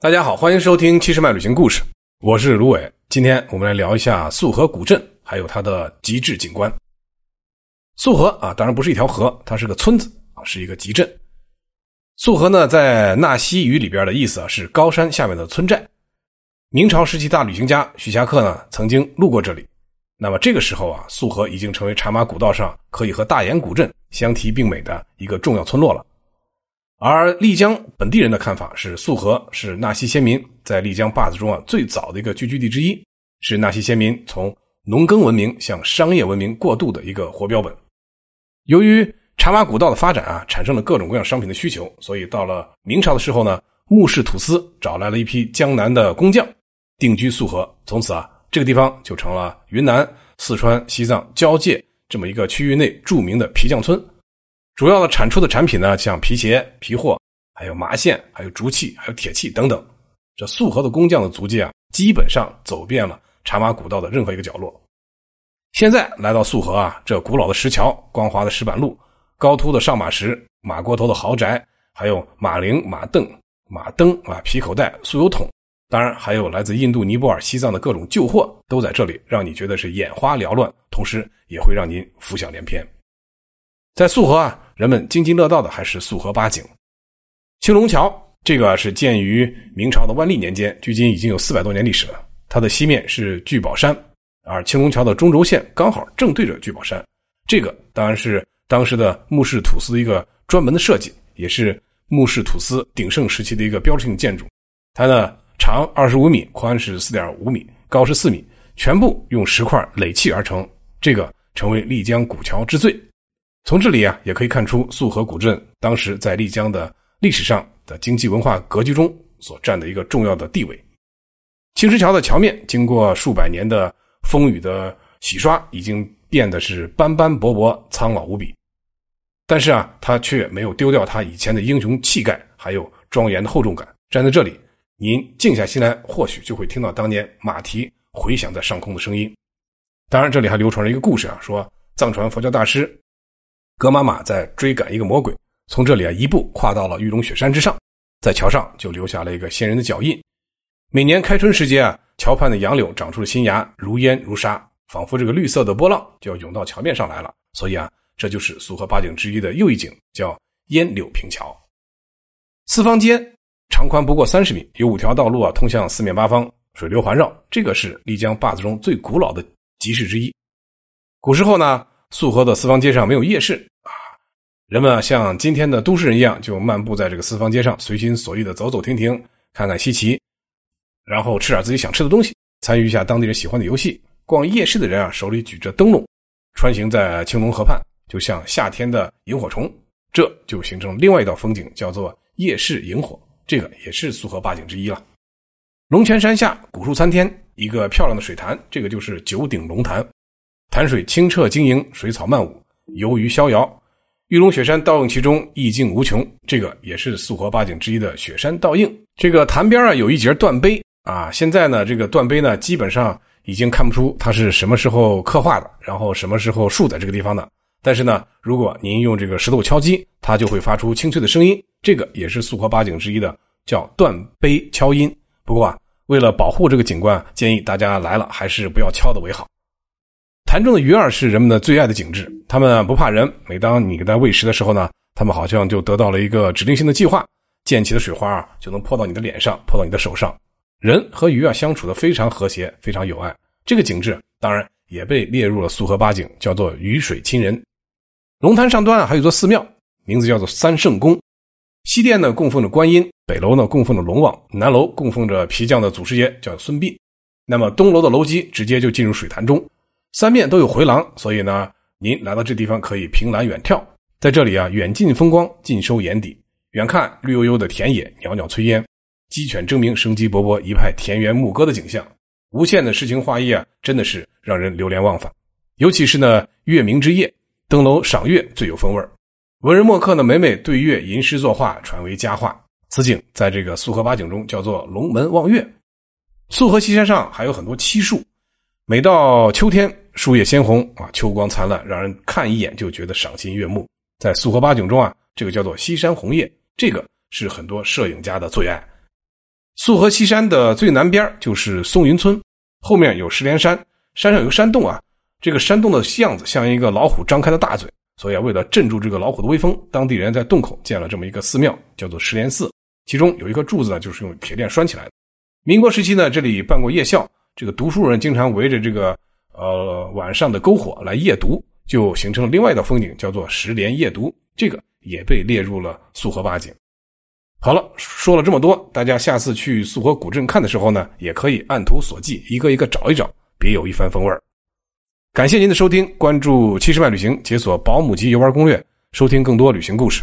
大家好，欢迎收听七十迈旅行故事，我是卢伟。今天我们来聊一下束河古镇，还有它的极致景观。束河啊，当然不是一条河，它是个村子啊，是一个集镇。束河呢，在纳西语里边的意思啊，是高山下面的村寨。明朝时期大旅行家徐霞客呢，曾经路过这里。那么这个时候啊，束河已经成为茶马古道上可以和大研古镇相提并美的一个重要村落了。而丽江本地人的看法是，束河是纳西先民在丽江坝子中啊最早的一个聚居地之一，是纳西先民从农耕文明向商业文明过渡的一个活标本。由于茶马古道的发展啊，产生了各种各样商品的需求，所以到了明朝的时候呢，穆氏土司找来了一批江南的工匠，定居束河。从此啊，这个地方就成了云南、四川、西藏交界这么一个区域内著名的皮匠村。主要的产出的产品呢，像皮鞋、皮货，还有麻线，还有竹器，还有铁器等等。这素河的工匠的足迹啊，基本上走遍了茶马古道的任何一个角落。现在来到素河啊，这古老的石桥、光滑的石板路、高凸的上马石、马锅头的豪宅，还有马铃、马镫、马灯啊、皮口袋、酥油桶，当然还有来自印度、尼泊尔、西藏的各种旧货，都在这里，让你觉得是眼花缭乱，同时也会让您浮想联翩。在束河啊。人们津津乐道的还是束河八景。青龙桥这个是建于明朝的万历年间，距今已经有四百多年历史了。它的西面是聚宝山，而青龙桥的中轴线刚好正对着聚宝山。这个当然是当时的穆氏土司的一个专门的设计，也是穆氏土司鼎盛时期的一个标志性建筑。它呢长二十五米，宽是四点五米，高是四米，全部用石块垒砌而成。这个成为丽江古桥之最。从这里啊，也可以看出束河古镇当时在丽江的历史上的经济文化格局中所占的一个重要的地位。青石桥的桥面经过数百年的风雨的洗刷，已经变得是斑斑驳驳、苍老无比。但是啊，它却没有丢掉它以前的英雄气概，还有庄严的厚重感。站在这里，您静下心来，或许就会听到当年马蹄回响在上空的声音。当然，这里还流传着一个故事啊，说藏传佛教大师。格玛玛在追赶一个魔鬼，从这里啊一步跨到了玉龙雪山之上，在桥上就留下了一个仙人的脚印。每年开春时节啊，桥畔的杨柳长出了新芽，如烟如沙，仿佛这个绿色的波浪就要涌到桥面上来了。所以啊，这就是束河八景之一的又一景，叫烟柳平桥。四方街长宽不过三十米，有五条道路啊通向四面八方，水流环绕。这个是丽江坝子中最古老的集市之一。古时候呢。束河的四方街上没有夜市，人们像今天的都市人一样，就漫步在这个四方街上，随心所欲的走走停停，看看稀奇，然后吃点自己想吃的东西，参与一下当地人喜欢的游戏。逛夜市的人啊，手里举着灯笼，穿行在青龙河畔，就像夏天的萤火虫，这就形成另外一道风景，叫做夜市萤火。这个也是苏河八景之一了。龙泉山下古树参天，一个漂亮的水潭，这个就是九鼎龙潭。潭水清澈晶莹，水草漫舞，游鱼逍遥。玉龙雪山倒映其中，意境无穷。这个也是素河八景之一的雪山倒映。这个潭边啊，有一节断碑啊。现在呢，这个断碑呢，基本上已经看不出它是什么时候刻画的，然后什么时候竖在这个地方的。但是呢，如果您用这个石头敲击，它就会发出清脆的声音。这个也是素河八景之一的，叫断碑敲音。不过啊，为了保护这个景观，建议大家来了还是不要敲的为好。潭中的鱼儿是人们的最爱的景致，它们不怕人。每当你给它喂食的时候呢，它们好像就得到了一个指令性的计划，溅起的水花啊就能泼到你的脸上，泼到你的手上。人和鱼啊相处的非常和谐，非常有爱。这个景致当然也被列入了素河八景，叫做鱼水亲人。龙潭上端啊还有座寺庙，名字叫做三圣宫。西殿呢供奉着观音，北楼呢供奉着龙王，南楼供奉着皮匠的祖师爷叫孙膑。那么东楼的楼基直接就进入水潭中。三面都有回廊，所以呢，您来到这地方可以凭栏远眺。在这里啊，远近风光尽收眼底。远看绿油油的田野，袅袅炊烟，鸡犬争鸣，生机勃勃，一派田园牧歌的景象。无限的诗情画意啊，真的是让人流连忘返。尤其是呢，月明之夜，登楼赏月最有风味文人墨客呢，每每对月吟诗作画，传为佳话。此景在这个素河八景中叫做龙门望月。素河西山上还有很多漆树，每到秋天。树叶鲜红啊，秋光灿烂，让人看一眼就觉得赏心悦目。在束河八景中啊，这个叫做西山红叶，这个是很多摄影家的最爱。束河西山的最南边就是松云村，后面有石莲山，山上有个山洞啊。这个山洞的样子像一个老虎张开的大嘴，所以啊，为了镇住这个老虎的威风，当地人在洞口建了这么一个寺庙，叫做石莲寺。其中有一颗柱子呢，就是用铁链拴起来的。民国时期呢，这里办过夜校，这个读书人经常围着这个呃晚上的篝火来夜读，就形成了另外一道风景，叫做石莲夜读。这个也被列入了素河八景。好了，说了这么多，大家下次去素河古镇看的时候呢，也可以按图索骥，一个一个找一找，别有一番风味儿。感谢您的收听，关注七十万旅行，解锁保姆级游玩攻略，收听更多旅行故事。